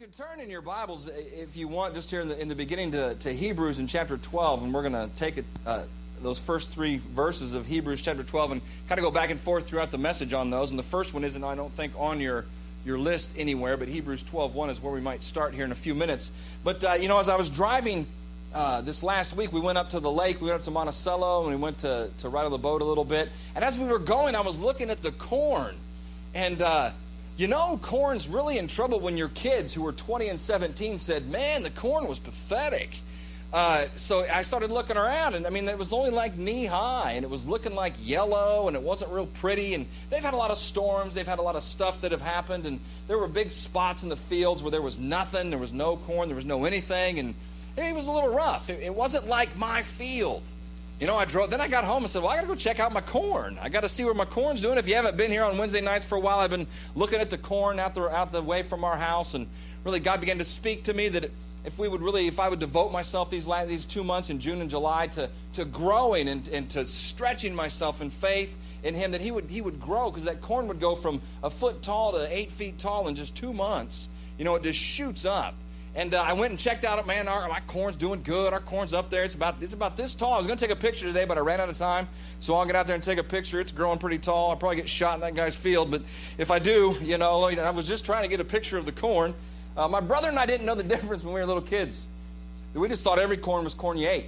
could turn in your Bibles, if you want, just here in the, in the beginning to, to Hebrews in chapter 12, and we're going to take it, uh, those first three verses of Hebrews chapter 12 and kind of go back and forth throughout the message on those. And the first one isn't, I don't think, on your, your list anywhere, but Hebrews 12.1 is where we might start here in a few minutes. But, uh, you know, as I was driving uh, this last week, we went up to the lake, we went up to Monticello, and we went to, to ride on the boat a little bit. And as we were going, I was looking at the corn. And, uh, you know, corn's really in trouble when your kids who were 20 and 17 said, Man, the corn was pathetic. Uh, so I started looking around, and I mean, it was only like knee high, and it was looking like yellow, and it wasn't real pretty. And they've had a lot of storms, they've had a lot of stuff that have happened, and there were big spots in the fields where there was nothing, there was no corn, there was no anything, and it was a little rough. It, it wasn't like my field. You know, I drove, then I got home and said, well, I got to go check out my corn. I got to see where my corn's doing. If you haven't been here on Wednesday nights for a while, I've been looking at the corn out the, out the way from our house. And really, God began to speak to me that if we would really, if I would devote myself these, last, these two months in June and July to, to growing and, and to stretching myself in faith in Him, that He would, he would grow because that corn would go from a foot tall to eight feet tall in just two months. You know, it just shoots up. And uh, I went and checked out, man, our, my corn's doing good. Our corn's up there. It's about, it's about this tall. I was going to take a picture today, but I ran out of time. So I'll get out there and take a picture. It's growing pretty tall. I'll probably get shot in that guy's field. But if I do, you know, I was just trying to get a picture of the corn. Uh, my brother and I didn't know the difference when we were little kids. We just thought every corn was corn you ate.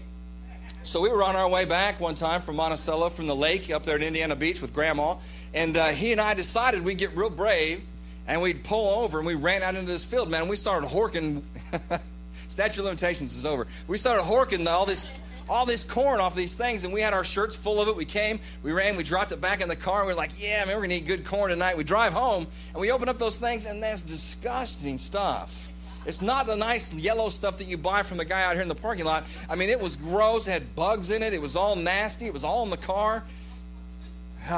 So we were on our way back one time from Monticello from the lake up there at Indiana Beach with Grandma. And uh, he and I decided we'd get real brave and we'd pull over and we ran out into this field, man. We started horking. Statute of limitations is over. We started horking all this all this corn off these things, and we had our shirts full of it. We came, we ran, we dropped it back in the car, and we are like, yeah, man, we're gonna eat good corn tonight. We drive home, and we open up those things, and that's disgusting stuff. It's not the nice yellow stuff that you buy from the guy out here in the parking lot. I mean, it was gross, it had bugs in it, it was all nasty, it was all in the car.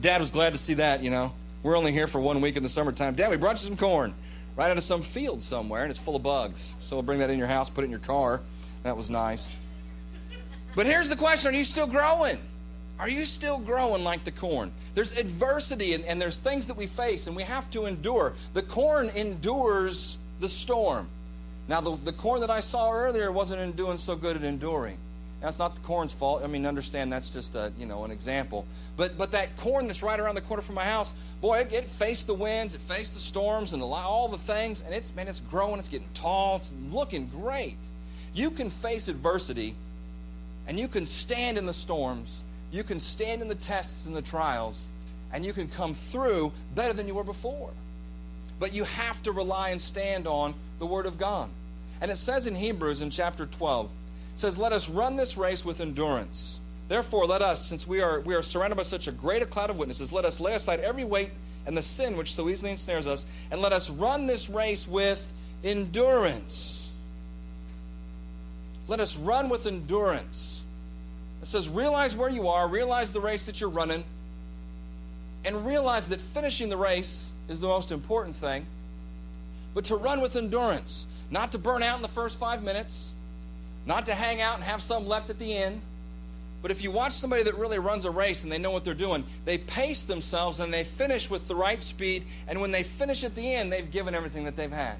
Dad was glad to see that, you know. We're only here for one week in the summertime. Dad, we brought you some corn right out of some field somewhere, and it's full of bugs. So we'll bring that in your house, put it in your car. That was nice. But here's the question Are you still growing? Are you still growing like the corn? There's adversity and, and there's things that we face, and we have to endure. The corn endures the storm. Now, the, the corn that I saw earlier wasn't doing so good at enduring. That's not the corn's fault. I mean, understand that's just a, you know an example. But but that corn that's right around the corner from my house, boy, it, it faced the winds, it faced the storms, and all the things, and it's man, it's growing, it's getting tall, it's looking great. You can face adversity, and you can stand in the storms, you can stand in the tests and the trials, and you can come through better than you were before. But you have to rely and stand on the Word of God. And it says in Hebrews in chapter 12 says, Let us run this race with endurance. Therefore, let us, since we are, we are surrounded by such a great a cloud of witnesses, let us lay aside every weight and the sin which so easily ensnares us, and let us run this race with endurance. Let us run with endurance. It says, realize where you are, realize the race that you're running, and realize that finishing the race is the most important thing. But to run with endurance, not to burn out in the first five minutes, not to hang out and have some left at the end. But if you watch somebody that really runs a race and they know what they're doing, they pace themselves and they finish with the right speed. And when they finish at the end, they've given everything that they've had.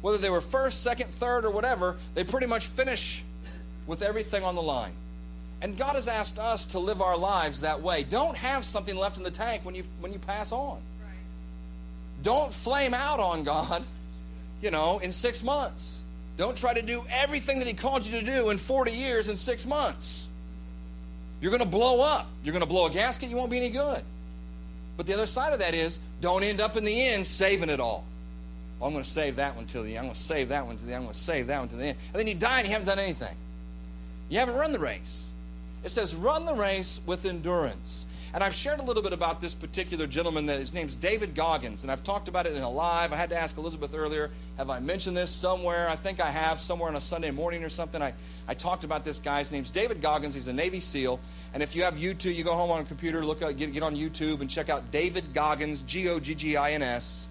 Whether they were first, second, third, or whatever, they pretty much finish with everything on the line. And God has asked us to live our lives that way. Don't have something left in the tank when you, when you pass on. Don't flame out on God, you know, in six months. Don't try to do everything that He called you to do in 40 years in six months. You're going to blow up. You're going to blow a gasket, you won't be any good. But the other side of that is don't end up in the end saving it all. I'm going to save that one till the end. I'm going to save that one to the end. I'm going to save that one to the end. And then you die and you haven't done anything. You haven't run the race. It says, run the race with endurance. And I've shared a little bit about this particular gentleman that his name's David Goggins, and I've talked about it in a live. I had to ask Elizabeth earlier, have I mentioned this somewhere? I think I have, somewhere on a Sunday morning or something. I, I talked about this guy. His name's David Goggins. He's a Navy SEAL. And if you have YouTube, you go home on a computer, look up, get, get on YouTube and check out David Goggins, G O G G I N S.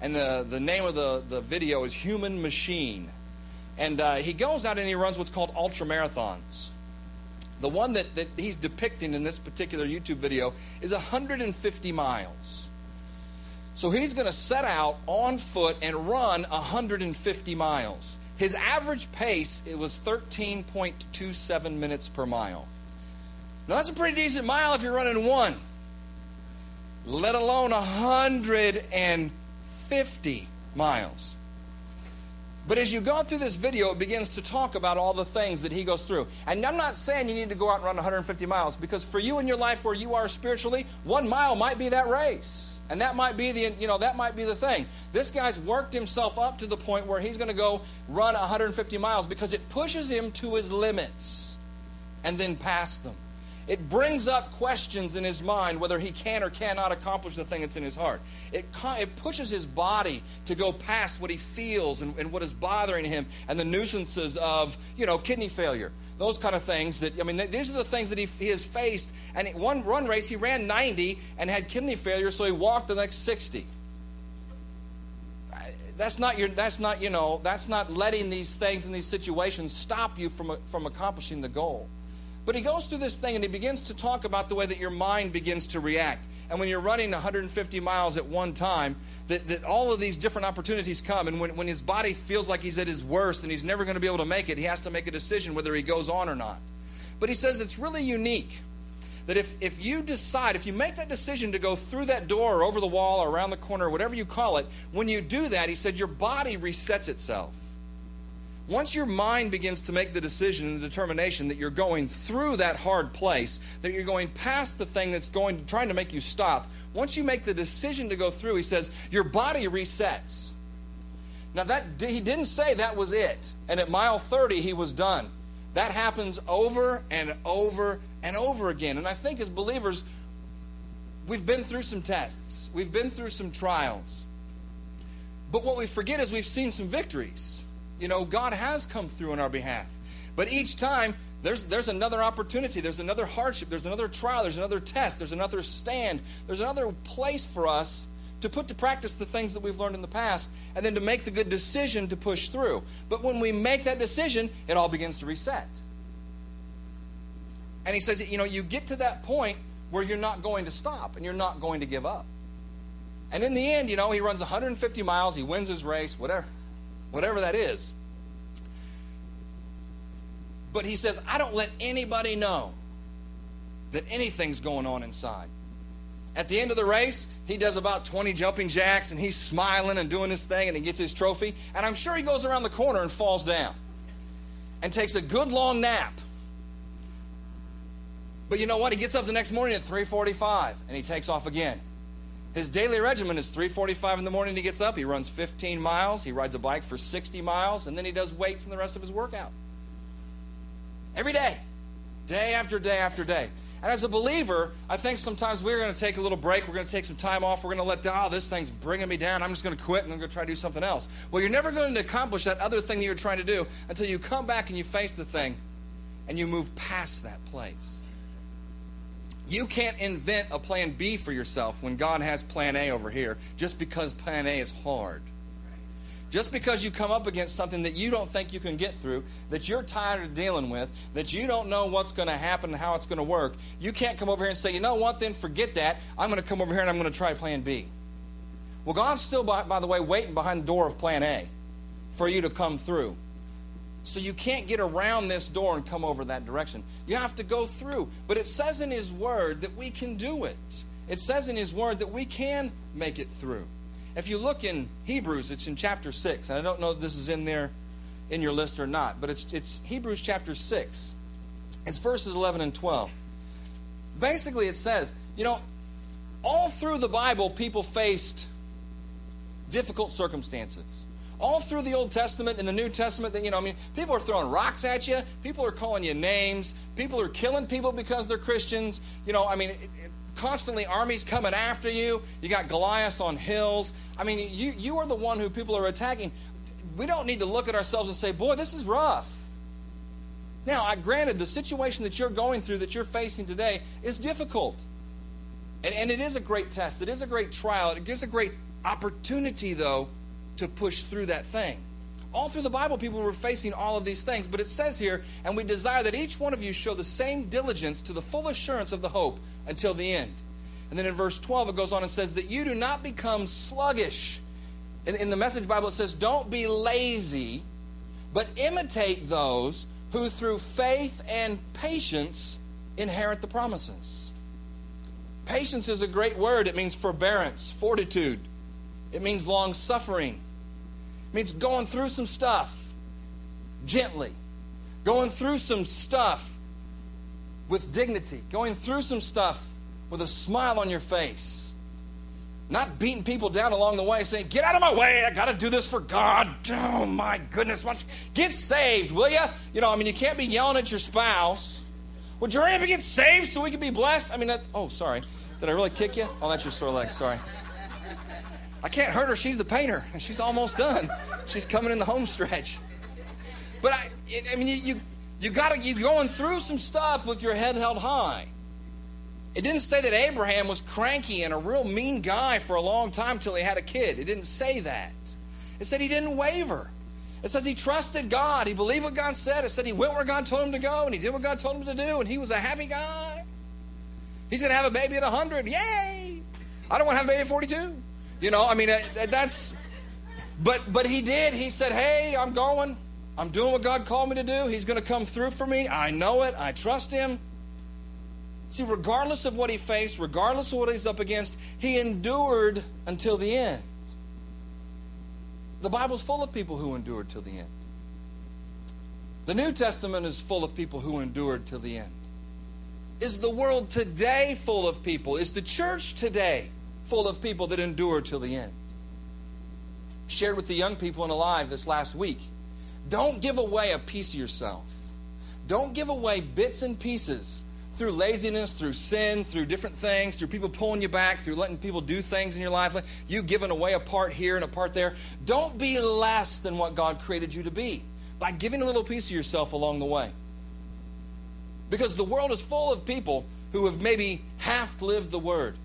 And the, the name of the, the video is Human Machine. And uh, he goes out and he runs what's called ultra marathons. The one that, that he's depicting in this particular YouTube video is 150 miles. So he's going to set out on foot and run 150 miles. His average pace it was 13.27 minutes per mile. Now that's a pretty decent mile if you're running one. Let alone 150 miles. But as you go through this video, it begins to talk about all the things that he goes through. And I'm not saying you need to go out and run 150 miles, because for you in your life where you are spiritually, one mile might be that race. And that might be the you know that might be the thing. This guy's worked himself up to the point where he's going to go run 150 miles because it pushes him to his limits and then past them. It brings up questions in his mind whether he can or cannot accomplish the thing that's in his heart. It, it pushes his body to go past what he feels and, and what is bothering him and the nuisances of, you know, kidney failure. Those kind of things that, I mean, these are the things that he, he has faced. And one run race, he ran 90 and had kidney failure, so he walked the next 60 that's not your that's not you know that's not letting these things and these situations stop you from from accomplishing the goal but he goes through this thing and he begins to talk about the way that your mind begins to react. And when you're running 150 miles at one time, that, that all of these different opportunities come. And when, when his body feels like he's at his worst and he's never going to be able to make it, he has to make a decision whether he goes on or not. But he says it's really unique that if, if you decide, if you make that decision to go through that door or over the wall or around the corner, or whatever you call it, when you do that, he said your body resets itself. Once your mind begins to make the decision and the determination that you're going through that hard place, that you're going past the thing that's going trying to make you stop, once you make the decision to go through, he says, your body resets. Now that he didn't say that was it. And at mile 30 he was done. That happens over and over and over again. And I think as believers we've been through some tests. We've been through some trials. But what we forget is we've seen some victories. You know, God has come through on our behalf. But each time, there's, there's another opportunity, there's another hardship, there's another trial, there's another test, there's another stand, there's another place for us to put to practice the things that we've learned in the past, and then to make the good decision to push through. But when we make that decision, it all begins to reset. And he says, you know, you get to that point where you're not going to stop and you're not going to give up. And in the end, you know, he runs 150 miles, he wins his race, whatever whatever that is. But he says, I don't let anybody know that anything's going on inside. At the end of the race, he does about 20 jumping jacks and he's smiling and doing his thing and he gets his trophy. And I'm sure he goes around the corner and falls down and takes a good long nap. But you know what? He gets up the next morning at 3:45 and he takes off again. His daily regimen is 3:45 in the morning he gets up, he runs 15 miles, he rides a bike for 60 miles, and then he does weights in the rest of his workout. Every day. Day after day after day. And as a believer, I think sometimes we're going to take a little break. We're going to take some time off. We're going to let, oh, this thing's bringing me down. I'm just going to quit and I'm going to try to do something else. Well, you're never going to accomplish that other thing that you're trying to do until you come back and you face the thing and you move past that place. You can't invent a plan B for yourself when God has plan A over here just because plan A is hard. Just because you come up against something that you don't think you can get through, that you're tired of dealing with, that you don't know what's going to happen and how it's going to work, you can't come over here and say, you know what, then forget that. I'm going to come over here and I'm going to try plan B. Well, God's still, by, by the way, waiting behind the door of plan A for you to come through. So you can't get around this door and come over that direction. You have to go through. But it says in His Word that we can do it. It says in His Word that we can make it through. If you look in Hebrews, it's in chapter 6. And I don't know if this is in there in your list or not, but it's, it's Hebrews chapter 6. It's verses 11 and 12. Basically, it says, you know, all through the Bible, people faced difficult circumstances all through the Old Testament and the New Testament, that you know, I mean, people are throwing rocks at you, people are calling you names, people are killing people because they're Christians. You know, I mean, it, it, constantly armies coming after you. You got Goliath on hills. I mean, you you are the one who people are attacking. We don't need to look at ourselves and say, "Boy, this is rough." Now, I granted the situation that you're going through, that you're facing today, is difficult. And, and it is a great test. It is a great trial. It gives a great opportunity, though, to push through that thing. All through the Bible, people were facing all of these things, but it says here, and we desire that each one of you show the same diligence to the full assurance of the hope until the end. And then in verse 12, it goes on and says that you do not become sluggish. In, in the Message Bible, it says, Don't be lazy, but imitate those who through faith and patience inherit the promises. Patience is a great word. It means forbearance, fortitude. It means long suffering. Means going through some stuff gently, going through some stuff with dignity, going through some stuff with a smile on your face. Not beating people down along the way, saying, Get out of my way, I got to do this for God. Oh my goodness, get saved, will you? You know, I mean, you can't be yelling at your spouse. Would you hurry up and get saved so we can be blessed? I mean, that, oh, sorry. Did I really kick you? Oh, that's your sore leg, sorry. I can't hurt her. She's the painter, and she's almost done. She's coming in the home stretch. But I, I mean, you, you, you got to, you're going through some stuff with your head held high. It didn't say that Abraham was cranky and a real mean guy for a long time till he had a kid. It didn't say that. It said he didn't waver. It says he trusted God. He believed what God said. It said he went where God told him to go and he did what God told him to do and he was a happy guy. He's going to have a baby at 100. Yay! I don't want to have a baby at 42. You know, I mean, uh, that's. But but he did. He said, "Hey, I'm going. I'm doing what God called me to do. He's going to come through for me. I know it. I trust him." See, regardless of what he faced, regardless of what he's up against, he endured until the end. The Bible's full of people who endured till the end. The New Testament is full of people who endured till the end. Is the world today full of people? Is the church today full of people that endure till the end? Shared with the young people in Alive this last week. Don't give away a piece of yourself. Don't give away bits and pieces through laziness, through sin, through different things, through people pulling you back, through letting people do things in your life, you giving away a part here and a part there. Don't be less than what God created you to be by giving a little piece of yourself along the way. Because the world is full of people who have maybe half lived the word.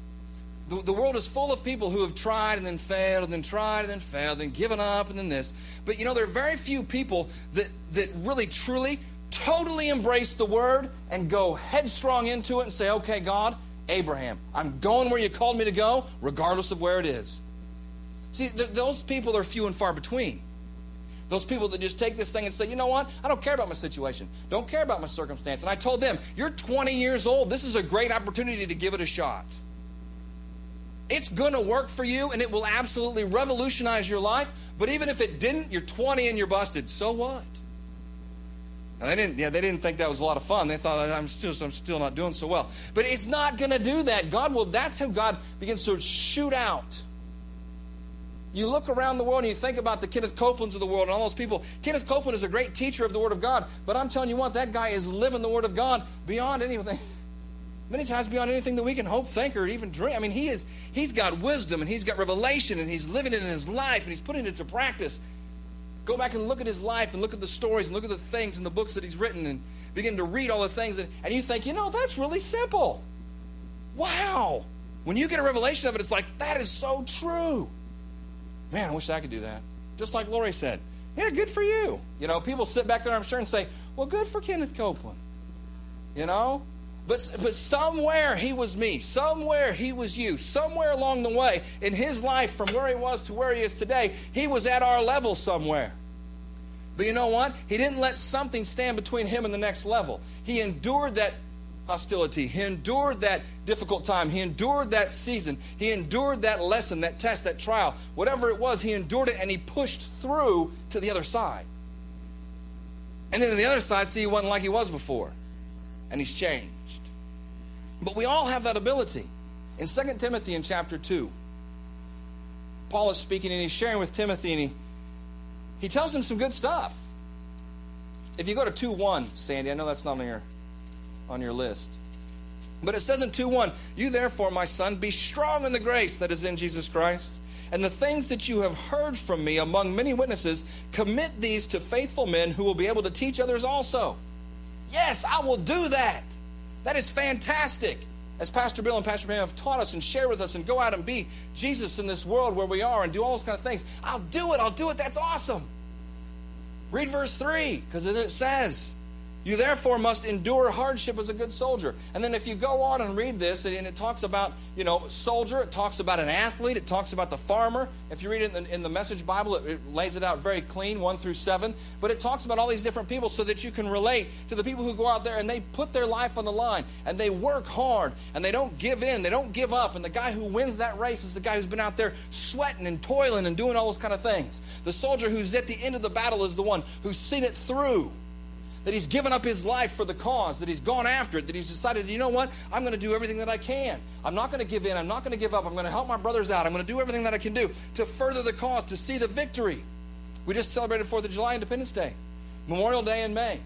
The, the world is full of people who have tried and then failed and then tried and then failed and then given up and then this. But you know, there are very few people that, that really truly totally embrace the word and go headstrong into it and say, okay, God, Abraham, I'm going where you called me to go, regardless of where it is. See, th- those people are few and far between. Those people that just take this thing and say, you know what? I don't care about my situation. Don't care about my circumstance. And I told them, you're 20 years old. This is a great opportunity to give it a shot. It's going to work for you and it will absolutely revolutionize your life. But even if it didn't, you're 20 and you're busted. So what? And they didn't, yeah, they didn't think that was a lot of fun. They thought I'm still, I'm still not doing so well. But it's not going to do that. God will. That's how God begins to shoot out. You look around the world and you think about the Kenneth Copelands of the world and all those people. Kenneth Copeland is a great teacher of the Word of God, but I'm telling you what, that guy is living the Word of God beyond anything. Many times beyond anything that we can hope, think, or even dream. I mean, he is, he's got wisdom and he's got revelation and he's living it in his life and he's putting it into practice. Go back and look at his life and look at the stories and look at the things and the books that he's written and begin to read all the things. And, and you think, you know, that's really simple. Wow. When you get a revelation of it, it's like, that is so true. Man, I wish I could do that. Just like Lori said. Yeah, good for you. You know, people sit back there, I'm sure, and say, well, good for Kenneth Copeland. You know? But, but somewhere he was me. Somewhere he was you. Somewhere along the way in his life, from where he was to where he is today, he was at our level somewhere. But you know what? He didn't let something stand between him and the next level. He endured that hostility. He endured that difficult time. He endured that season. He endured that lesson, that test, that trial. Whatever it was, he endured it and he pushed through to the other side. And then on the other side, see, he wasn't like he was before. And he's changed. But we all have that ability. In 2 Timothy in chapter 2, Paul is speaking and he's sharing with Timothy and he he tells him some good stuff. If you go to 2 1, Sandy, I know that's not on your, on your list. But it says in 2 1, You therefore, my son, be strong in the grace that is in Jesus Christ. And the things that you have heard from me among many witnesses, commit these to faithful men who will be able to teach others also. Yes, I will do that. That is fantastic. As Pastor Bill and Pastor Pam have taught us and shared with us and go out and be Jesus in this world where we are and do all those kind of things. I'll do it. I'll do it. That's awesome. Read verse 3 because it says, You therefore must endure hardship as a good soldier. And then if you go on and read this, and it talks about, you know, soldier, it talks about an athlete, it talks about the farmer. If you read it in the, in the Message Bible, it, it lays it out very clean, 1 through 7. But it talks about all these different people so that you can relate to the people who go out there and they put their life on the line and they work hard and they don't give in, they don't give up. And the guy who wins that race is the guy who's been out there sweating and toiling and doing all those kind of things. The soldier who's at the end of the battle is the one who's seen it through that he's given up his life for the cause, that he's gone after it, that he's decided, you know what, I'm going to do everything that I can. I'm not going to give in. I'm not going to give up. I'm going to help my brothers out. I'm going to do everything that I can do to further the cause, to see the victory. We just celebrated 4th of July, Independence Day, Memorial Day in May.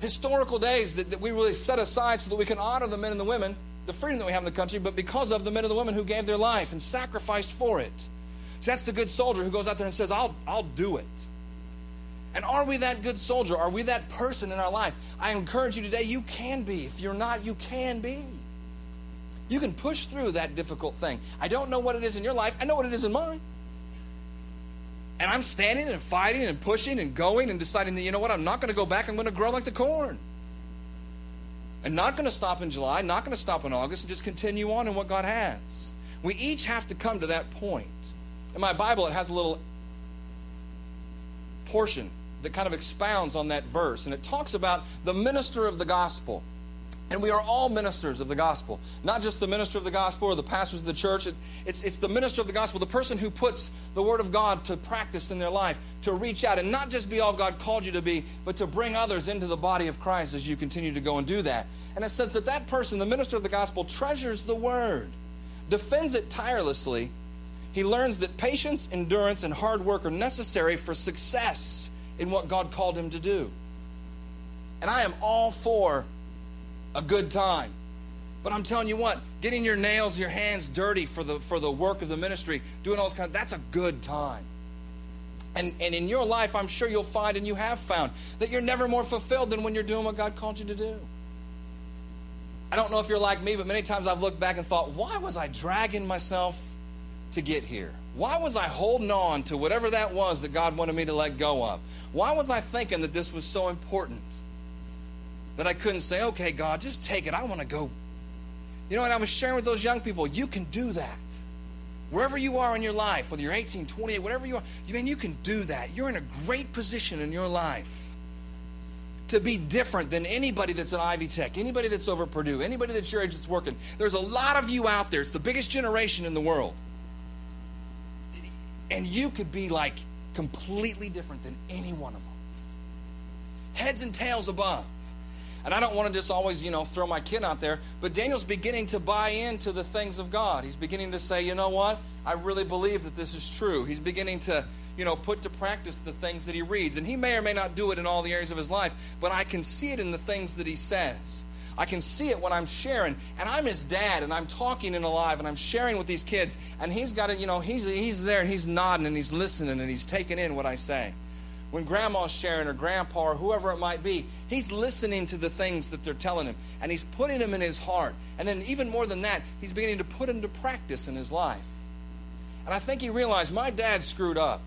Historical days that, that we really set aside so that we can honor the men and the women, the freedom that we have in the country, but because of the men and the women who gave their life and sacrificed for it. So that's the good soldier who goes out there and says, I'll, I'll do it. And are we that good soldier? Are we that person in our life? I encourage you today, you can be. If you're not, you can be. You can push through that difficult thing. I don't know what it is in your life, I know what it is in mine. And I'm standing and fighting and pushing and going and deciding that, you know what, I'm not going to go back, I'm going to grow like the corn. And not going to stop in July, not going to stop in August, and just continue on in what God has. We each have to come to that point. In my Bible, it has a little portion that kind of expounds on that verse. And it talks about the minister of the gospel. And we are all ministers of the gospel. Not just the minister of the gospel or the pastors of the church. It, it's, it's the minister of the gospel, the person who puts the word of God to practice in their life, to reach out and not just be all God called you to be, but to bring others into the body of Christ as you continue to go and do that. And it says that that person, the minister of the gospel, treasures the word, defends it tirelessly. He learns that patience, endurance, and hard work are necessary for success in what God called him to do. And I am all for a good time. But I'm telling you what, getting your nails, your hands dirty for the for the work of the ministry, doing all those kind of that's a good time. And, and in your life, I'm sure you'll find, and you have found, that you're never more fulfilled than when you're doing what God called you to do. I don't know if you're like me, but many times I've looked back and thought, why was I dragging myself to get here? Why was I holding on to whatever that was that God wanted me to let go of? Why was I thinking that this was so important that I couldn't say, okay, God, just take it. I want to go. You know, and I was sharing with those young people, you can do that. Wherever you are in your life, whether you're 18, 28, whatever you are, you mean you can do that. You're in a great position in your life to be different than anybody that's at Ivy Tech, anybody that's over Purdue, anybody that's your age that's working. There's a lot of you out there. It's the biggest generation in the world. And you could be like completely different than any one of them. Heads and tails above. And I don't want to just always, you know, throw my kid out there, but Daniel's beginning to buy into the things of God. He's beginning to say, you know what? I really believe that this is true. He's beginning to, you know, put to practice the things that he reads. And he may or may not do it in all the areas of his life, but I can see it in the things that he says. I can see it when I'm sharing. And I'm his dad, and I'm talking in alive, and I'm sharing with these kids. And he's got it, you know, he's, he's there, and he's nodding, and he's listening, and he's taking in what I say. When grandma's sharing, or grandpa, or whoever it might be, he's listening to the things that they're telling him, and he's putting them in his heart. And then, even more than that, he's beginning to put them to practice in his life. And I think he realized my dad screwed up.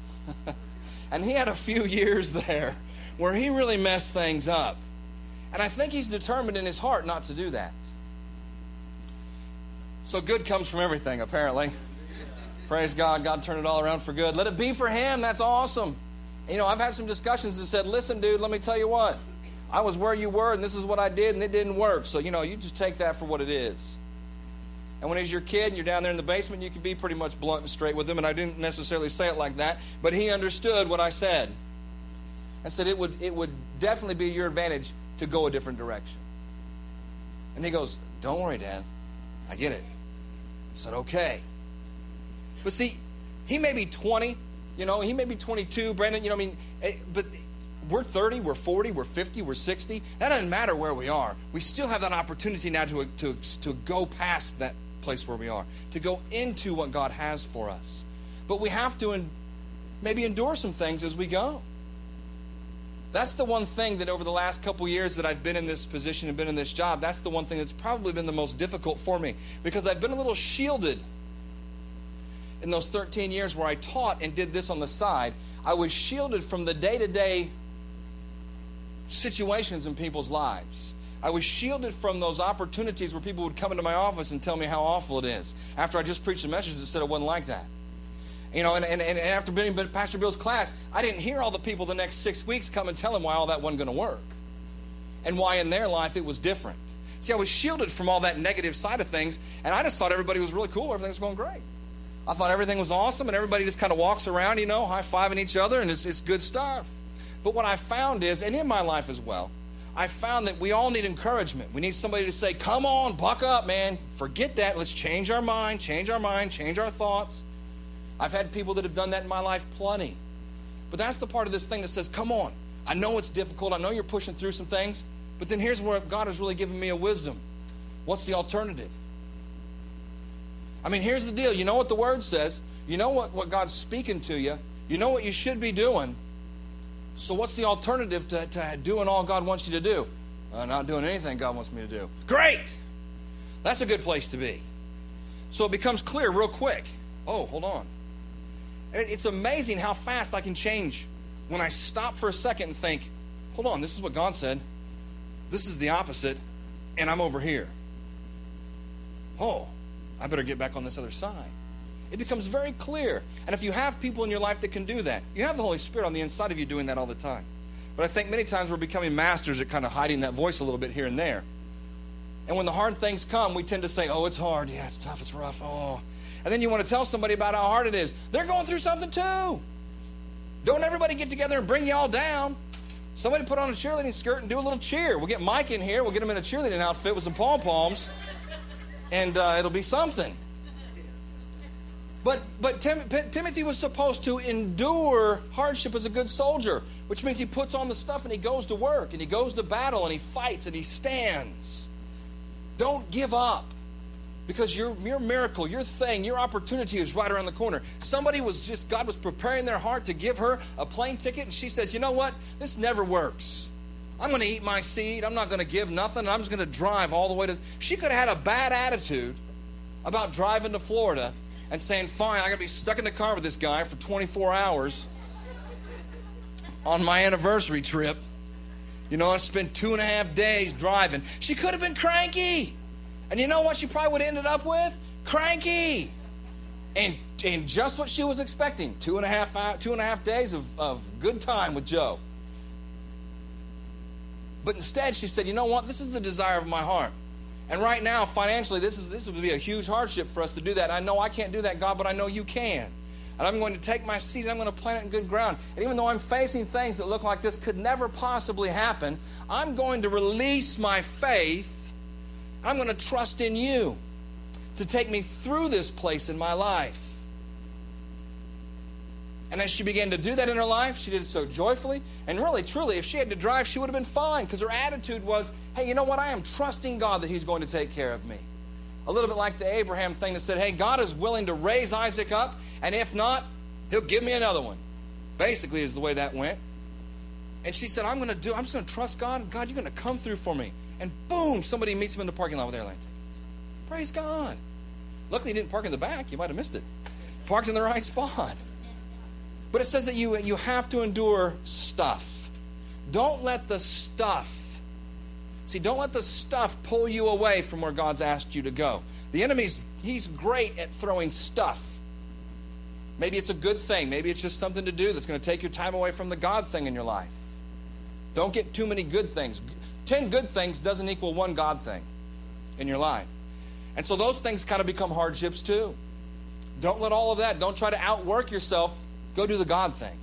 and he had a few years there where he really messed things up. And I think he's determined in his heart not to do that. So good comes from everything, apparently. Praise God. God turned it all around for good. Let it be for him. That's awesome. You know, I've had some discussions that said, listen, dude, let me tell you what. I was where you were, and this is what I did, and it didn't work. So, you know, you just take that for what it is. And when he's your kid and you're down there in the basement, you can be pretty much blunt and straight with him. And I didn't necessarily say it like that, but he understood what I said. I said it would, it would definitely be your advantage to go a different direction. And he goes, Don't worry, Dad. I get it. I said, Okay. But see, he may be 20, you know, he may be 22, Brandon, you know, I mean, eh, but we're 30, we're 40, we're 50, we're 60. That doesn't matter where we are. We still have that opportunity now to, to, to go past that place where we are, to go into what God has for us. But we have to and maybe endure some things as we go. That's the one thing that over the last couple years that I've been in this position and been in this job, that's the one thing that's probably been the most difficult for me because I've been a little shielded in those 13 years where I taught and did this on the side. I was shielded from the day to day situations in people's lives. I was shielded from those opportunities where people would come into my office and tell me how awful it is after I just preached a message that said it wasn't like that. You know, and, and, and after being in Pastor Bill's class, I didn't hear all the people the next six weeks come and tell him why all that wasn't going to work and why in their life it was different. See, I was shielded from all that negative side of things, and I just thought everybody was really cool, everything was going great. I thought everything was awesome, and everybody just kind of walks around, you know, high fiving each other, and it's, it's good stuff. But what I found is, and in my life as well, I found that we all need encouragement. We need somebody to say, Come on, buck up, man. Forget that. Let's change our mind, change our mind, change our thoughts. I've had people that have done that in my life plenty. But that's the part of this thing that says, Come on. I know it's difficult. I know you're pushing through some things. But then here's where God has really given me a wisdom. What's the alternative? I mean, here's the deal. You know what the Word says, you know what, what God's speaking to you, you know what you should be doing. So, what's the alternative to, to doing all God wants you to do? Uh, not doing anything God wants me to do. Great! That's a good place to be. So, it becomes clear real quick. Oh, hold on. It's amazing how fast I can change when I stop for a second and think, hold on, this is what God said. This is the opposite, and I'm over here. Oh, I better get back on this other side. It becomes very clear. And if you have people in your life that can do that, you have the Holy Spirit on the inside of you doing that all the time. But I think many times we're becoming masters at kind of hiding that voice a little bit here and there. And when the hard things come, we tend to say, oh, it's hard. Yeah, it's tough. It's rough. Oh. And then you want to tell somebody about how hard it is. They're going through something too. Don't everybody get together and bring you all down. Somebody put on a cheerleading skirt and do a little cheer. We'll get Mike in here. We'll get him in a cheerleading outfit with some pom poms, and uh, it'll be something. But, but Tim, Timothy was supposed to endure hardship as a good soldier, which means he puts on the stuff and he goes to work and he goes to battle and he fights and he stands. Don't give up because your, your miracle, your thing, your opportunity is right around the corner. Somebody was just, God was preparing their heart to give her a plane ticket, and she says, You know what? This never works. I'm going to eat my seed. I'm not going to give nothing. I'm just going to drive all the way to. She could have had a bad attitude about driving to Florida and saying, Fine, I got to be stuck in the car with this guy for 24 hours on my anniversary trip. You know, I spent two and a half days driving. She could have been cranky. And you know what she probably would have ended up with? Cranky. And, and just what she was expecting two and a half, two and a half days of, of good time with Joe. But instead, she said, You know what? This is the desire of my heart. And right now, financially, this, is, this would be a huge hardship for us to do that. I know I can't do that, God, but I know you can. And I'm going to take my seed and I'm going to plant it in good ground. And even though I'm facing things that look like this could never possibly happen, I'm going to release my faith I'm going to trust in you to take me through this place in my life. And as she began to do that in her life, she did it so joyfully. And really, truly, if she had to drive, she would have been fine because her attitude was, hey, you know what? I am trusting God that He's going to take care of me. A little bit like the Abraham thing that said, hey, God is willing to raise Isaac up, and if not, He'll give me another one. Basically, is the way that went. And she said, I'm going to do, I'm just going to trust God. God, you're going to come through for me and boom, somebody meets him in the parking lot with airline tickets. Praise God. Luckily, he didn't park in the back. You might have missed it. Parked in the right spot. But it says that you, you have to endure stuff. Don't let the stuff, see, don't let the stuff pull you away from where God's asked you to go. The enemy's, he's great at throwing stuff. Maybe it's a good thing. Maybe it's just something to do that's going to take your time away from the God thing in your life. Don't get too many good things. 10 good things doesn't equal one God thing in your life. And so those things kind of become hardships too. Don't let all of that, don't try to outwork yourself. Go do the God thing.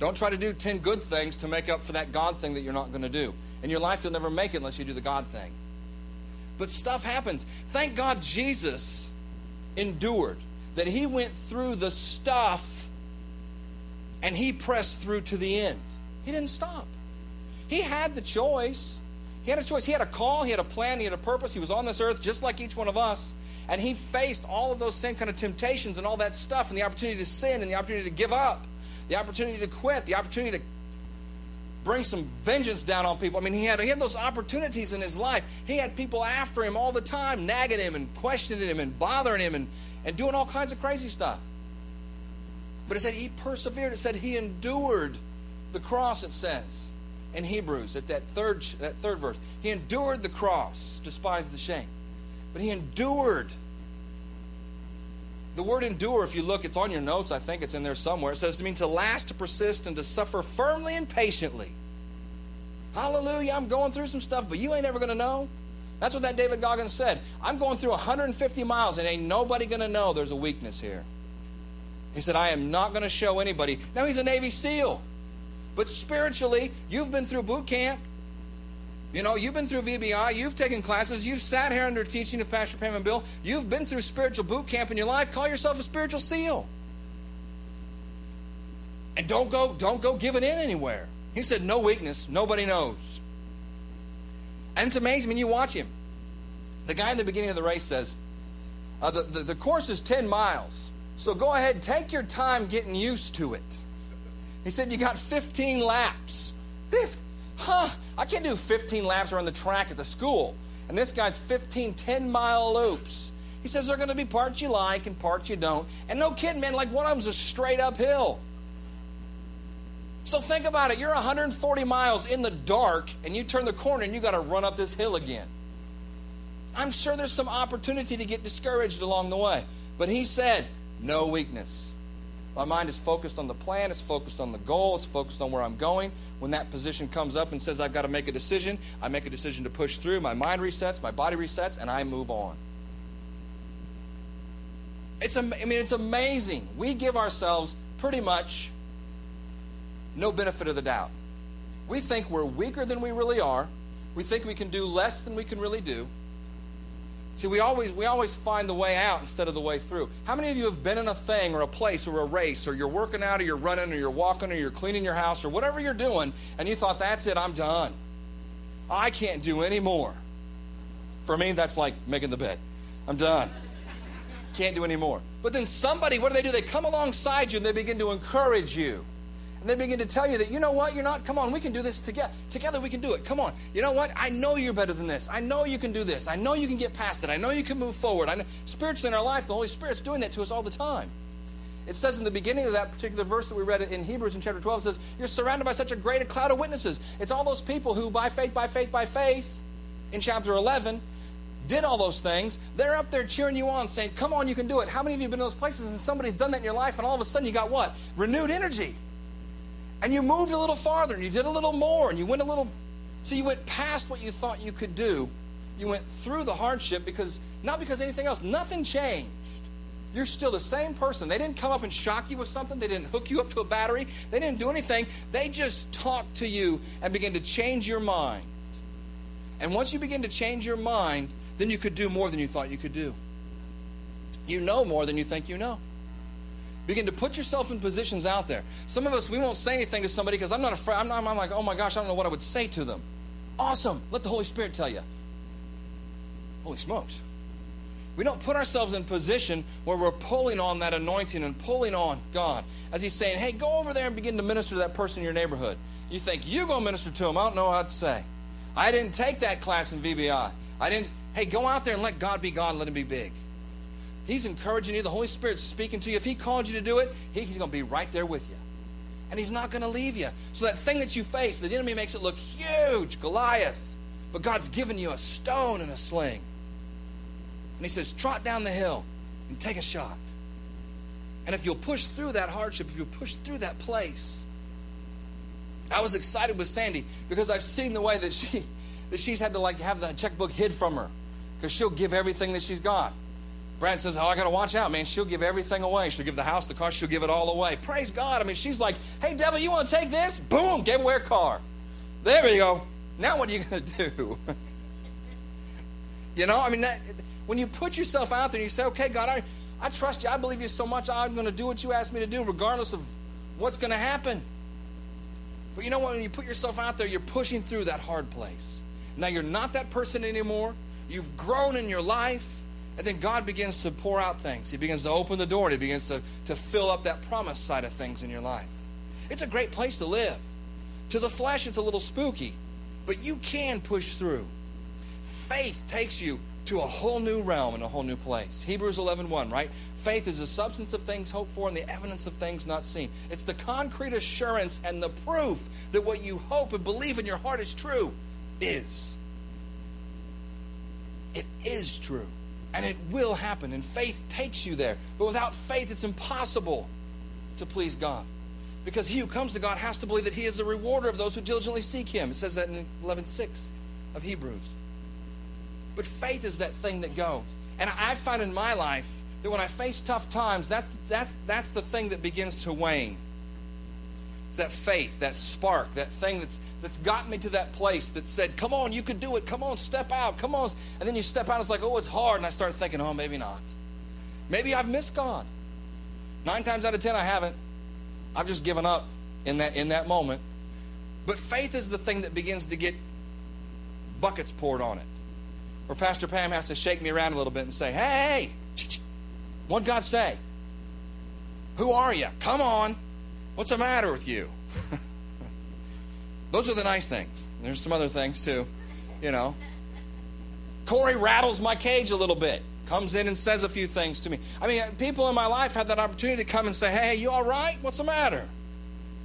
Don't try to do 10 good things to make up for that God thing that you're not going to do. In your life, you'll never make it unless you do the God thing. But stuff happens. Thank God Jesus endured, that he went through the stuff and he pressed through to the end. He didn't stop. He had the choice. He had a choice. He had a call, he had a plan, he had a purpose. He was on this earth just like each one of us. And he faced all of those same kind of temptations and all that stuff, and the opportunity to sin, and the opportunity to give up, the opportunity to quit, the opportunity to bring some vengeance down on people. I mean, he had, he had those opportunities in his life. He had people after him all the time, nagging him and questioning him and bothering him and, and doing all kinds of crazy stuff. But it said he persevered. It said he endured the cross, it says. In Hebrews at that third, that third verse. He endured the cross, despised the shame. But he endured. The word endure, if you look, it's on your notes. I think it's in there somewhere. It says to mean to last, to persist, and to suffer firmly and patiently. Hallelujah, I'm going through some stuff, but you ain't ever going to know. That's what that David Goggins said. I'm going through 150 miles, and ain't nobody going to know there's a weakness here. He said, I am not going to show anybody. Now, he's a Navy SEAL. But spiritually, you've been through boot camp. You know, you've been through VBI, you've taken classes, you've sat here under teaching of Pastor Pam and Bill, you've been through spiritual boot camp in your life. Call yourself a spiritual SEAL. And don't go, don't go giving in anywhere. He said, no weakness, nobody knows. And it's amazing when you watch him. The guy in the beginning of the race says, uh, the, the, the course is 10 miles. So go ahead, take your time getting used to it. He said, You got 15 laps. Fifth, huh? I can't do 15 laps around the track at the school. And this guy's 15 10 mile loops. He says, There are going to be parts you like and parts you don't. And no kidding, man, like one of them's a straight uphill. So think about it. You're 140 miles in the dark, and you turn the corner and you got to run up this hill again. I'm sure there's some opportunity to get discouraged along the way. But he said, no weakness. My mind is focused on the plan, it's focused on the goal, it's focused on where I'm going. When that position comes up and says I've got to make a decision, I make a decision to push through. My mind resets, my body resets, and I move on. It's, I mean, it's amazing. We give ourselves pretty much no benefit of the doubt. We think we're weaker than we really are. We think we can do less than we can really do. See, we always, we always find the way out instead of the way through. How many of you have been in a thing or a place or a race or you're working out or you're running or you're walking or you're cleaning your house or whatever you're doing and you thought, that's it, I'm done. I can't do any more. For me, that's like making the bed. I'm done. Can't do any more. But then somebody, what do they do? They come alongside you and they begin to encourage you. And they begin to tell you that, you know what, you're not, come on, we can do this together. Together we can do it. Come on. You know what? I know you're better than this. I know you can do this. I know you can get past it. I know you can move forward. I know, spiritually in our life, the Holy Spirit's doing that to us all the time. It says in the beginning of that particular verse that we read in Hebrews in chapter 12, says, You're surrounded by such a great cloud of witnesses. It's all those people who, by faith, by faith, by faith, in chapter 11, did all those things. They're up there cheering you on, saying, Come on, you can do it. How many of you have been in those places and somebody's done that in your life, and all of a sudden you got what? Renewed energy. And you moved a little farther, and you did a little more, and you went a little. So you went past what you thought you could do. You went through the hardship because, not because anything else, nothing changed. You're still the same person. They didn't come up and shock you with something. They didn't hook you up to a battery. They didn't do anything. They just talked to you and began to change your mind. And once you begin to change your mind, then you could do more than you thought you could do. You know more than you think you know. Begin to put yourself in positions out there. Some of us, we won't say anything to somebody because I'm not afraid. I'm, not, I'm like, oh my gosh, I don't know what I would say to them. Awesome. Let the Holy Spirit tell you. Holy smokes. We don't put ourselves in position where we're pulling on that anointing and pulling on God. As He's saying, hey, go over there and begin to minister to that person in your neighborhood. You think, you're going to minister to them. I don't know how to say. I didn't take that class in VBI. I didn't, hey, go out there and let God be God and let Him be big. He's encouraging you. The Holy Spirit's speaking to you. If He called you to do it, He's going to be right there with you. And He's not going to leave you. So that thing that you face, the enemy makes it look huge, Goliath. But God's given you a stone and a sling. And He says, trot down the hill and take a shot. And if you'll push through that hardship, if you'll push through that place, I was excited with Sandy because I've seen the way that she that she's had to like have the checkbook hid from her because she'll give everything that she's got. Brad says, Oh, I got to watch out, man. She'll give everything away. She'll give the house, the car, she'll give it all away. Praise God. I mean, she's like, Hey, devil, you want to take this? Boom, gave away her car. There we go. Now what are you going to do? you know, I mean, that, when you put yourself out there and you say, Okay, God, I, I trust you. I believe you so much. I'm going to do what you asked me to do, regardless of what's going to happen. But you know what? When you put yourself out there, you're pushing through that hard place. Now you're not that person anymore. You've grown in your life. And then God begins to pour out things. He begins to open the door He begins to, to fill up that promise side of things in your life. It's a great place to live. To the flesh, it's a little spooky, but you can push through. Faith takes you to a whole new realm and a whole new place. Hebrews 11:1, 1, right? Faith is the substance of things hoped for and the evidence of things not seen. It's the concrete assurance and the proof that what you hope and believe in your heart is true is. It is true. And it will happen. And faith takes you there. But without faith, it's impossible to please God. Because he who comes to God has to believe that he is the rewarder of those who diligently seek him. It says that in 11.6 of Hebrews. But faith is that thing that goes. And I find in my life that when I face tough times, that's, that's, that's the thing that begins to wane. It's that faith, that spark, that thing that's, that's gotten me to that place that said, come on, you can do it. Come on, step out. Come on. And then you step out, it's like, oh, it's hard. And I start thinking, oh, maybe not. Maybe I've missed God. Nine times out of ten, I haven't. I've just given up in that, in that moment. But faith is the thing that begins to get buckets poured on it Or Pastor Pam has to shake me around a little bit and say, hey, what God say? Who are you? Come on. What's the matter with you? Those are the nice things. There's some other things too, you know. Corey rattles my cage a little bit, comes in and says a few things to me. I mean, people in my life have that opportunity to come and say, hey, you all right? What's the matter?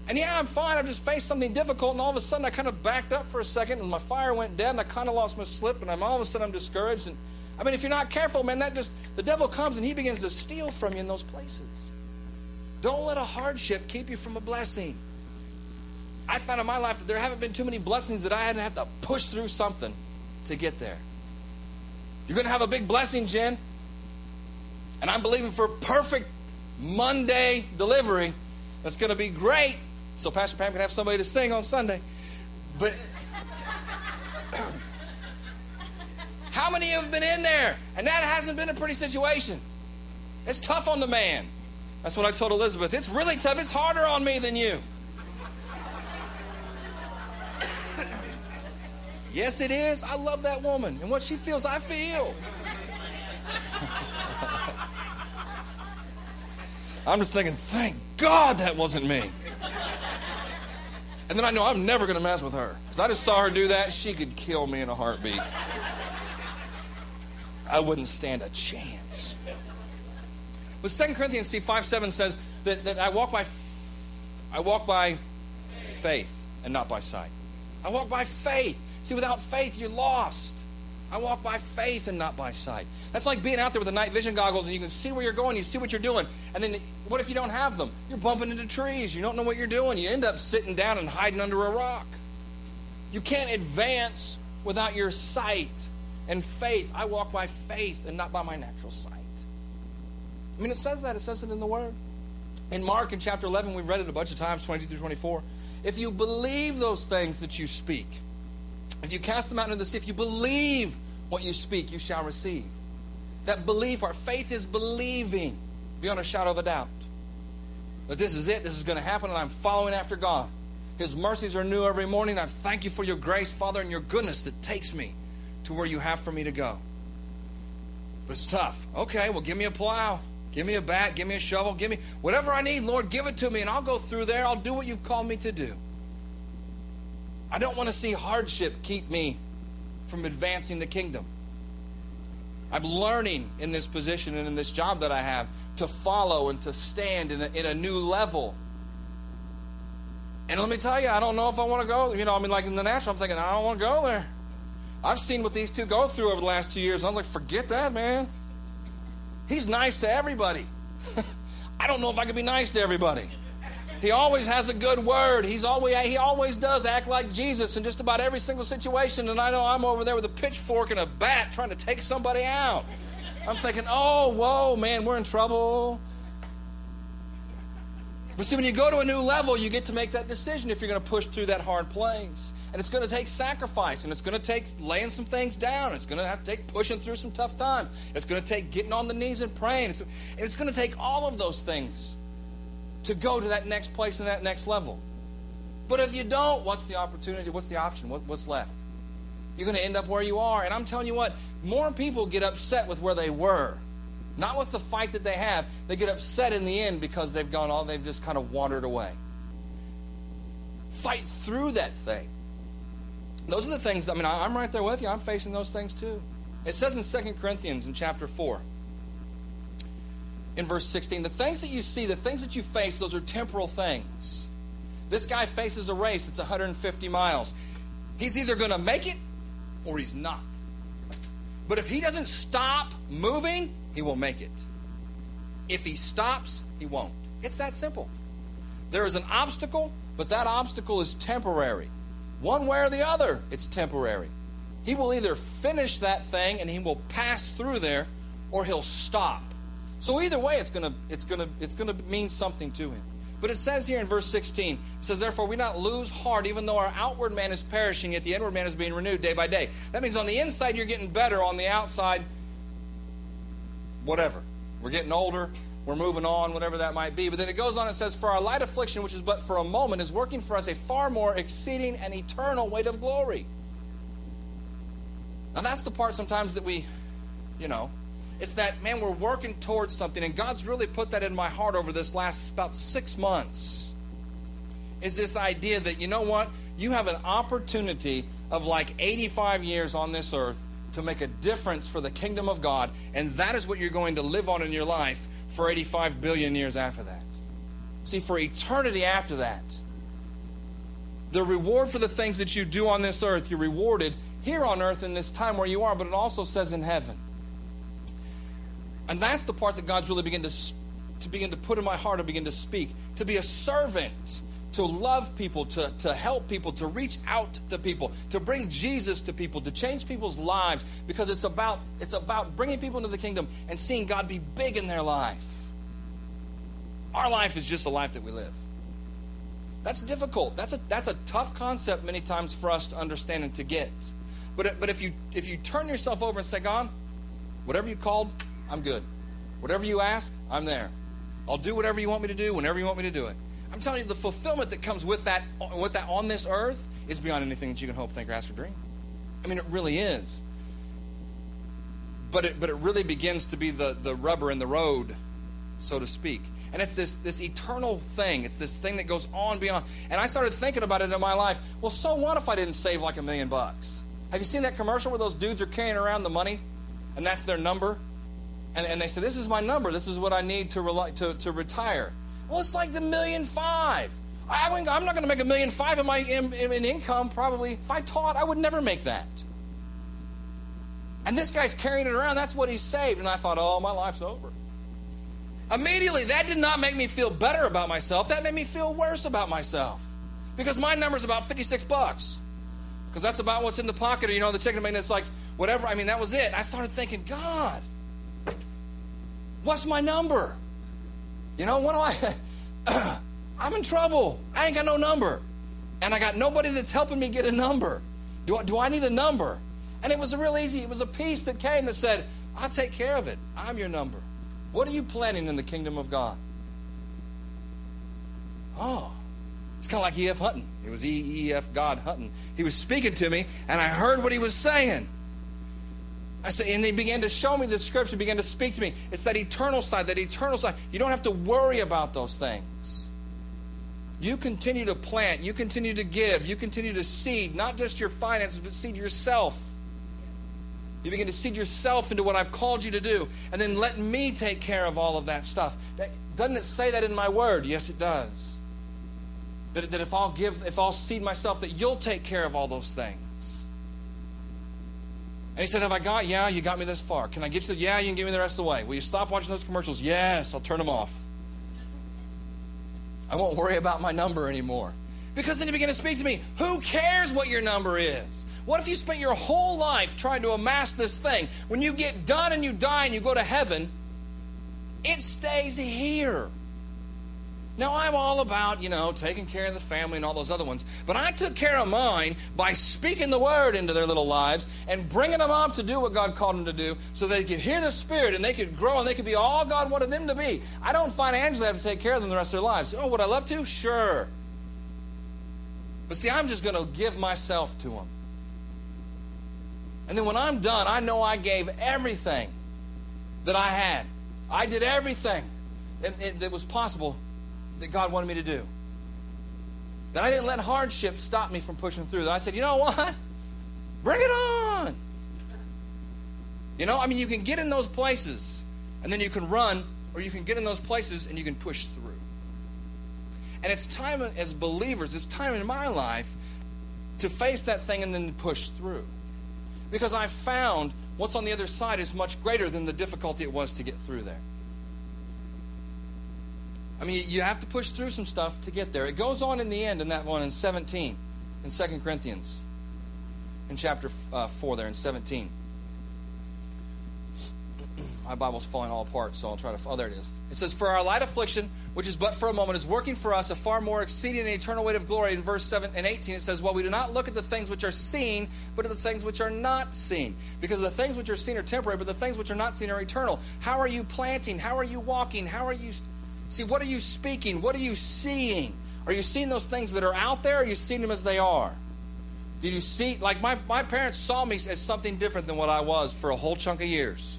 And yeah, I'm fine. I've just faced something difficult, and all of a sudden I kind of backed up for a second, and my fire went dead, and I kind of lost my slip, and I'm all of a sudden I'm discouraged. And I mean, if you're not careful, man, that just the devil comes and he begins to steal from you in those places. Don't let a hardship keep you from a blessing. I found in my life that there haven't been too many blessings that I hadn't had to push through something to get there. You're going to have a big blessing, Jen. And I'm believing for perfect Monday delivery. That's going to be great so Pastor Pam can have somebody to sing on Sunday. But how many of you have been in there? And that hasn't been a pretty situation. It's tough on the man. That's what I told Elizabeth. It's really tough. It's harder on me than you. yes, it is. I love that woman. And what she feels, I feel. I'm just thinking, thank God that wasn't me. And then I know I'm never going to mess with her. Because I just saw her do that. She could kill me in a heartbeat. I wouldn't stand a chance. But 2 Corinthians see 5 7 says that, that I walk by I walk by faith and not by sight. I walk by faith. See, without faith, you're lost. I walk by faith and not by sight. That's like being out there with the night vision goggles and you can see where you're going, you see what you're doing. And then what if you don't have them? You're bumping into trees, you don't know what you're doing, you end up sitting down and hiding under a rock. You can't advance without your sight and faith. I walk by faith and not by my natural sight. I mean, it says that, it says it in the Word. In Mark in chapter 11, we've read it a bunch of times, 22 through 24. If you believe those things that you speak, if you cast them out into the sea, if you believe what you speak, you shall receive. That belief, our faith is believing beyond a shadow of a doubt. That this is it, this is going to happen, and I'm following after God. His mercies are new every morning. I thank you for your grace, Father, and your goodness that takes me to where you have for me to go. But it's tough. Okay, well, give me a plow. Give me a bat. Give me a shovel. Give me whatever I need, Lord, give it to me, and I'll go through there. I'll do what you've called me to do. I don't want to see hardship keep me from advancing the kingdom. I'm learning in this position and in this job that I have to follow and to stand in a, in a new level. And let me tell you, I don't know if I want to go. You know, I mean, like in the natural, I'm thinking, I don't want to go there. I've seen what these two go through over the last two years. I was like, forget that, man. He's nice to everybody. I don't know if I could be nice to everybody. He always has a good word. He's always he always does act like Jesus in just about every single situation. And I know I'm over there with a pitchfork and a bat trying to take somebody out. I'm thinking, oh, whoa, man, we're in trouble. But see, when you go to a new level, you get to make that decision if you're going to push through that hard place. And it's going to take sacrifice, and it's going to take laying some things down. It's going to have to take pushing through some tough times. It's going to take getting on the knees and praying. It's, it's going to take all of those things to go to that next place and that next level. But if you don't, what's the opportunity? What's the option? What, what's left? You're going to end up where you are. And I'm telling you what, more people get upset with where they were. Not with the fight that they have. They get upset in the end because they've gone all, they've just kind of wandered away. Fight through that thing. Those are the things, that, I mean, I'm right there with you. I'm facing those things too. It says in 2 Corinthians in chapter 4, in verse 16, the things that you see, the things that you face, those are temporal things. This guy faces a race, it's 150 miles. He's either going to make it or he's not. But if he doesn't stop moving, he will make it. If he stops, he won't. It's that simple. There is an obstacle, but that obstacle is temporary. One way or the other, it's temporary. He will either finish that thing and he will pass through there, or he'll stop. So either way, it's gonna it's gonna it's gonna mean something to him. But it says here in verse 16, it says, Therefore we not lose heart, even though our outward man is perishing, yet the inward man is being renewed day by day. That means on the inside you're getting better, on the outside, whatever. We're getting older, we're moving on, whatever that might be. But then it goes on and says, For our light affliction, which is but for a moment, is working for us a far more exceeding and eternal weight of glory. Now that's the part sometimes that we, you know, it's that, man, we're working towards something. And God's really put that in my heart over this last about six months. Is this idea that, you know what? You have an opportunity of like 85 years on this earth to make a difference for the kingdom of God. And that is what you're going to live on in your life for 85 billion years after that. See, for eternity after that, the reward for the things that you do on this earth, you're rewarded here on earth in this time where you are, but it also says in heaven. And that's the part that God's really begin to, to begin to put in my heart and begin to speak. To be a servant, to love people, to, to help people, to reach out to people, to bring Jesus to people, to change people's lives, because it's about, it's about bringing people into the kingdom and seeing God be big in their life. Our life is just a life that we live. That's difficult. That's a, that's a tough concept many times for us to understand and to get. But, but if, you, if you turn yourself over and say, God, whatever you called, I'm good. Whatever you ask, I'm there. I'll do whatever you want me to do whenever you want me to do it. I'm telling you, the fulfillment that comes with that, with that on this earth is beyond anything that you can hope, think, or ask, or dream. I mean, it really is. But it, but it really begins to be the, the rubber in the road, so to speak. And it's this, this eternal thing. It's this thing that goes on beyond. And I started thinking about it in my life. Well, so what if I didn't save like a million bucks? Have you seen that commercial where those dudes are carrying around the money and that's their number? And, and they say, This is my number. This is what I need to, rely, to, to retire. Well, it's like the million five. I, am not going to make a million five in my in, in income, probably. If I taught, I would never make that. And this guy's carrying it around. That's what he saved. And I thought, oh, my life's over. Immediately, that did not make me feel better about myself. That made me feel worse about myself. Because my number's about 56 bucks. Because that's about what's in the pocket. Or, you know, the chicken I it's like, whatever. I mean, that was it. I started thinking, God, What's my number? You know, what do I? I'm in trouble. I ain't got no number. And I got nobody that's helping me get a number. Do I, do I need a number? And it was real easy. It was a piece that came that said, I'll take care of it. I'm your number. What are you planning in the kingdom of God? Oh, it's kind of like E.F. Hutton. It was E.F. God Hutton. He was speaking to me, and I heard what he was saying. I said, and they began to show me the scripture, began to speak to me. It's that eternal side, that eternal side. You don't have to worry about those things. You continue to plant, you continue to give, you continue to seed, not just your finances, but seed yourself. You begin to seed yourself into what I've called you to do, and then let me take care of all of that stuff. Doesn't it say that in my word? Yes, it does. That, that if I'll give, if I'll seed myself, that you'll take care of all those things. And he said, Have I got? Yeah, you got me this far. Can I get you? The, yeah, you can get me the rest of the way. Will you stop watching those commercials? Yes, I'll turn them off. I won't worry about my number anymore. Because then he began to speak to me. Who cares what your number is? What if you spent your whole life trying to amass this thing? When you get done and you die and you go to heaven, it stays here. Now, I'm all about, you know, taking care of the family and all those other ones, but I took care of mine by speaking the word into their little lives and bringing them up to do what God called them to do so they could hear the Spirit and they could grow and they could be all God wanted them to be. I don't financially have to take care of them the rest of their lives. Oh, would I love to? Sure. But see, I'm just going to give myself to them. And then when I'm done, I know I gave everything that I had. I did everything that was possible that God wanted me to do. That I didn't let hardship stop me from pushing through. That I said, you know what? Bring it on. You know, I mean, you can get in those places and then you can run, or you can get in those places and you can push through. And it's time as believers, it's time in my life to face that thing and then push through. Because I found what's on the other side is much greater than the difficulty it was to get through there. I mean, you have to push through some stuff to get there. It goes on in the end in that one in 17, in 2 Corinthians, in chapter uh, 4 there, in 17. My Bible's falling all apart, so I'll try to. Oh, there it is. It says, For our light affliction, which is but for a moment, is working for us a far more exceeding and eternal weight of glory. In verse 7 and 18, it says, Well, we do not look at the things which are seen, but at the things which are not seen. Because the things which are seen are temporary, but the things which are not seen are eternal. How are you planting? How are you walking? How are you. See, what are you speaking? What are you seeing? Are you seeing those things that are out there, or are you seeing them as they are? Did you see, like my, my parents saw me as something different than what I was for a whole chunk of years.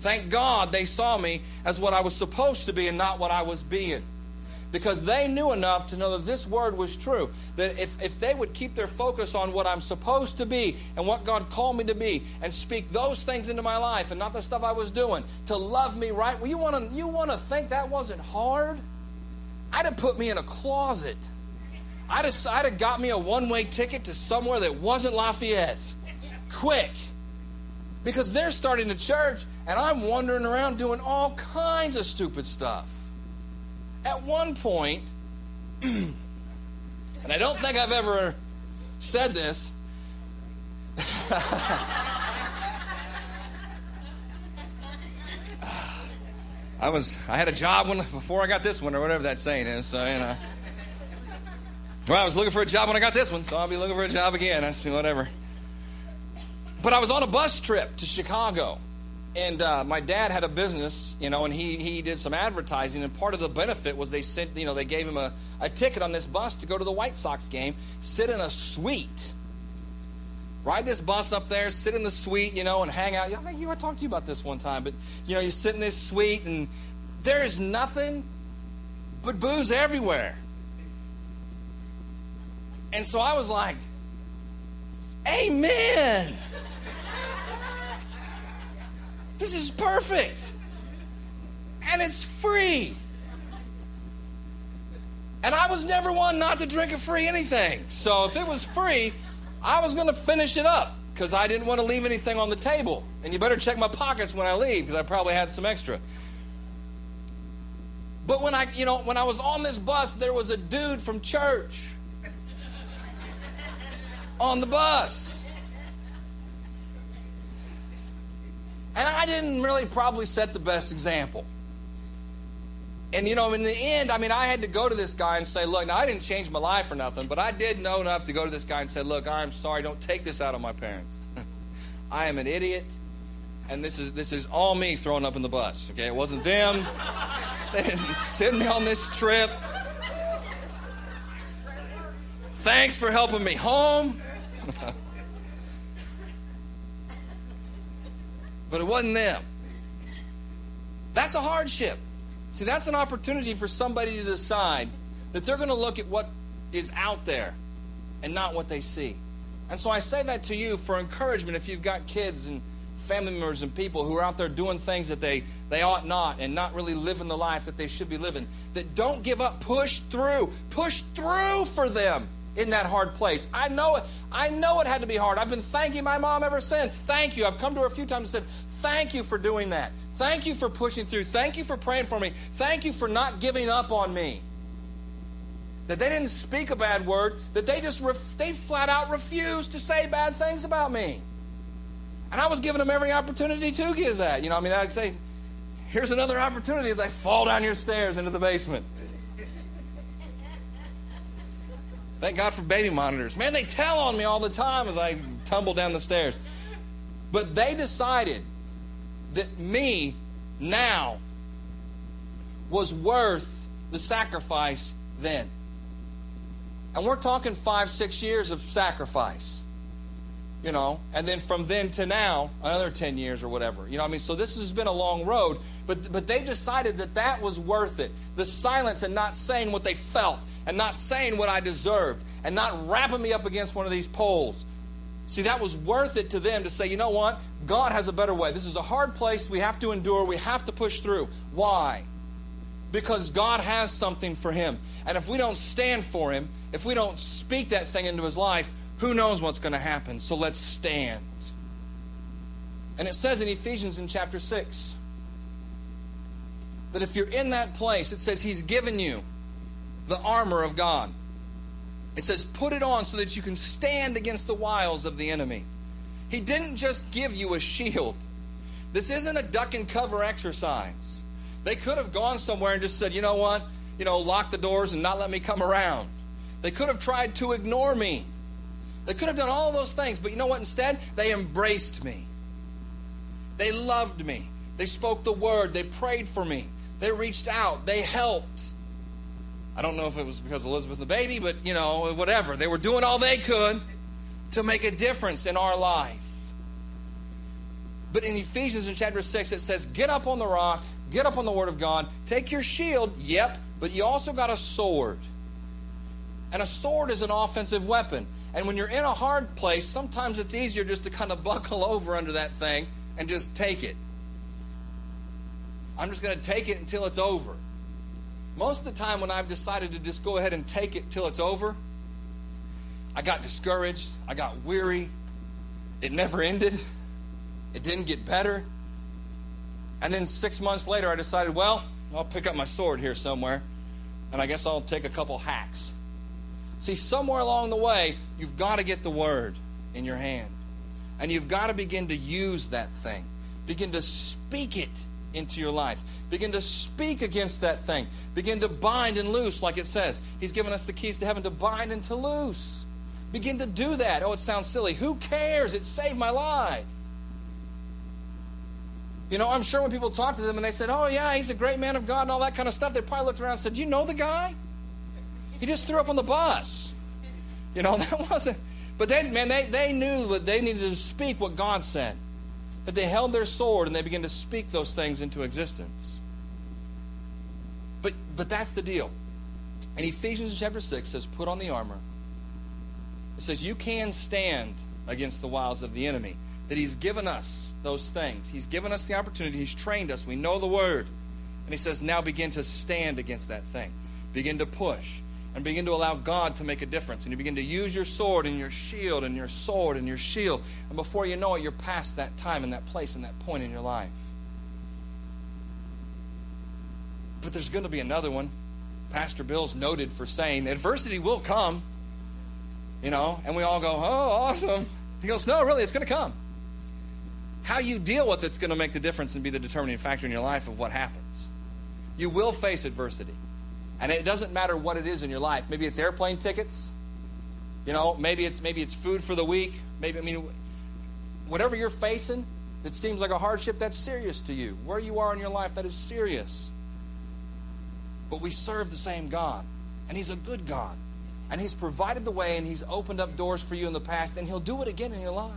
Thank God they saw me as what I was supposed to be and not what I was being. Because they knew enough to know that this word was true. That if, if they would keep their focus on what I'm supposed to be and what God called me to be and speak those things into my life and not the stuff I was doing, to love me right, well, you want to you wanna think that wasn't hard? I'd have put me in a closet. I'd have, I'd have got me a one way ticket to somewhere that wasn't Lafayette. Quick because they're starting a church and I'm wandering around doing all kinds of stupid stuff. At one point, and I don't think I've ever said this. I was I had a job when before I got this one or whatever that saying is, so you know. Well, I was looking for a job when I got this one, so I'll be looking for a job again. That's whatever. But I was on a bus trip to Chicago, and uh, my dad had a business, you know, and he, he did some advertising, and part of the benefit was they sent, you know, they gave him a, a ticket on this bus to go to the White Sox game, sit in a suite. Ride this bus up there, sit in the suite, you know, and hang out. I think you I talked to you about this one time, but you know, you sit in this suite and there is nothing but booze everywhere. And so I was like, Amen. This is perfect. And it's free. And I was never one not to drink a free anything. So if it was free, I was going to finish it up because I didn't want to leave anything on the table. And you better check my pockets when I leave because I probably had some extra. But when I, you know, when I was on this bus, there was a dude from church on the bus. And I didn't really probably set the best example. And you know, in the end, I mean, I had to go to this guy and say, look, now I didn't change my life or nothing, but I did know enough to go to this guy and say, look, I'm sorry, don't take this out on my parents. I am an idiot, and this is this is all me throwing up in the bus. Okay, it wasn't them. they didn't send me on this trip. Thanks for helping me home. but it wasn't them. That's a hardship. See, that's an opportunity for somebody to decide that they're going to look at what is out there and not what they see. And so I say that to you for encouragement if you've got kids and family members and people who are out there doing things that they, they ought not and not really living the life that they should be living. That don't give up. Push through. Push through for them in that hard place. I know it. I know it had to be hard. I've been thanking my mom ever since. Thank you. I've come to her a few times and said, "Thank you for doing that. Thank you for pushing through. Thank you for praying for me. Thank you for not giving up on me." That they didn't speak a bad word. That they just ref- they flat out refused to say bad things about me. And I was giving them every opportunity to give that. You know, I mean, I'd say, "Here's another opportunity as I fall down your stairs into the basement." Thank God for baby monitors. Man, they tell on me all the time as I tumble down the stairs. But they decided that me now was worth the sacrifice then. And we're talking five, six years of sacrifice. You know, and then from then to now, another 10 years or whatever. You know, what I mean, so this has been a long road, but, but they decided that that was worth it. The silence and not saying what they felt and not saying what I deserved and not wrapping me up against one of these poles See, that was worth it to them to say, you know what? God has a better way. This is a hard place. We have to endure. We have to push through. Why? Because God has something for him. And if we don't stand for him, if we don't speak that thing into his life, who knows what's going to happen? So let's stand. And it says in Ephesians in chapter 6 that if you're in that place, it says he's given you the armor of God. It says, put it on so that you can stand against the wiles of the enemy. He didn't just give you a shield. This isn't a duck and cover exercise. They could have gone somewhere and just said, you know what? You know, lock the doors and not let me come around. They could have tried to ignore me. They could have done all those things, but you know what? Instead, they embraced me. They loved me. They spoke the word. They prayed for me. They reached out. They helped. I don't know if it was because Elizabeth and the baby, but you know, whatever. They were doing all they could to make a difference in our life. But in Ephesians in chapter 6, it says, Get up on the rock, get up on the word of God, take your shield, yep, but you also got a sword. And a sword is an offensive weapon. And when you're in a hard place, sometimes it's easier just to kind of buckle over under that thing and just take it. I'm just going to take it until it's over. Most of the time, when I've decided to just go ahead and take it till it's over, I got discouraged. I got weary. It never ended. It didn't get better. And then six months later, I decided, well, I'll pick up my sword here somewhere, and I guess I'll take a couple hacks. See, somewhere along the way, you've got to get the word in your hand. And you've got to begin to use that thing, begin to speak it into your life. Begin to speak against that thing. Begin to bind and loose, like it says. He's given us the keys to heaven to bind and to loose. Begin to do that. Oh, it sounds silly. Who cares? It saved my life. You know, I'm sure when people talk to them and they said, oh, yeah, he's a great man of God and all that kind of stuff, they probably looked around and said, you know the guy? He just threw up on the bus. You know, that wasn't. But they, man, they, they knew that they needed to speak what God said that they held their sword and they began to speak those things into existence. But, but that's the deal. And Ephesians chapter 6 says, Put on the armor. It says, You can stand against the wiles of the enemy. That He's given us those things. He's given us the opportunity. He's trained us. We know the Word. And He says, Now begin to stand against that thing. Begin to push and begin to allow God to make a difference. And you begin to use your sword and your shield and your sword and your shield. And before you know it, you're past that time and that place and that point in your life. But there's going to be another one. Pastor Bill's noted for saying adversity will come. You know, and we all go, oh, awesome. He goes, no, really, it's going to come. How you deal with it's going to make the difference and be the determining factor in your life of what happens. You will face adversity. And it doesn't matter what it is in your life. Maybe it's airplane tickets. You know, maybe it's maybe it's food for the week. Maybe I mean whatever you're facing that seems like a hardship, that's serious to you. Where you are in your life, that is serious. But we serve the same God, and He's a good God. And He's provided the way and He's opened up doors for you in the past, and He'll do it again in your life.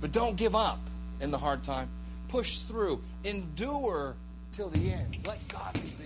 But don't give up in the hard time. Push through. Endure till the end. Let God be.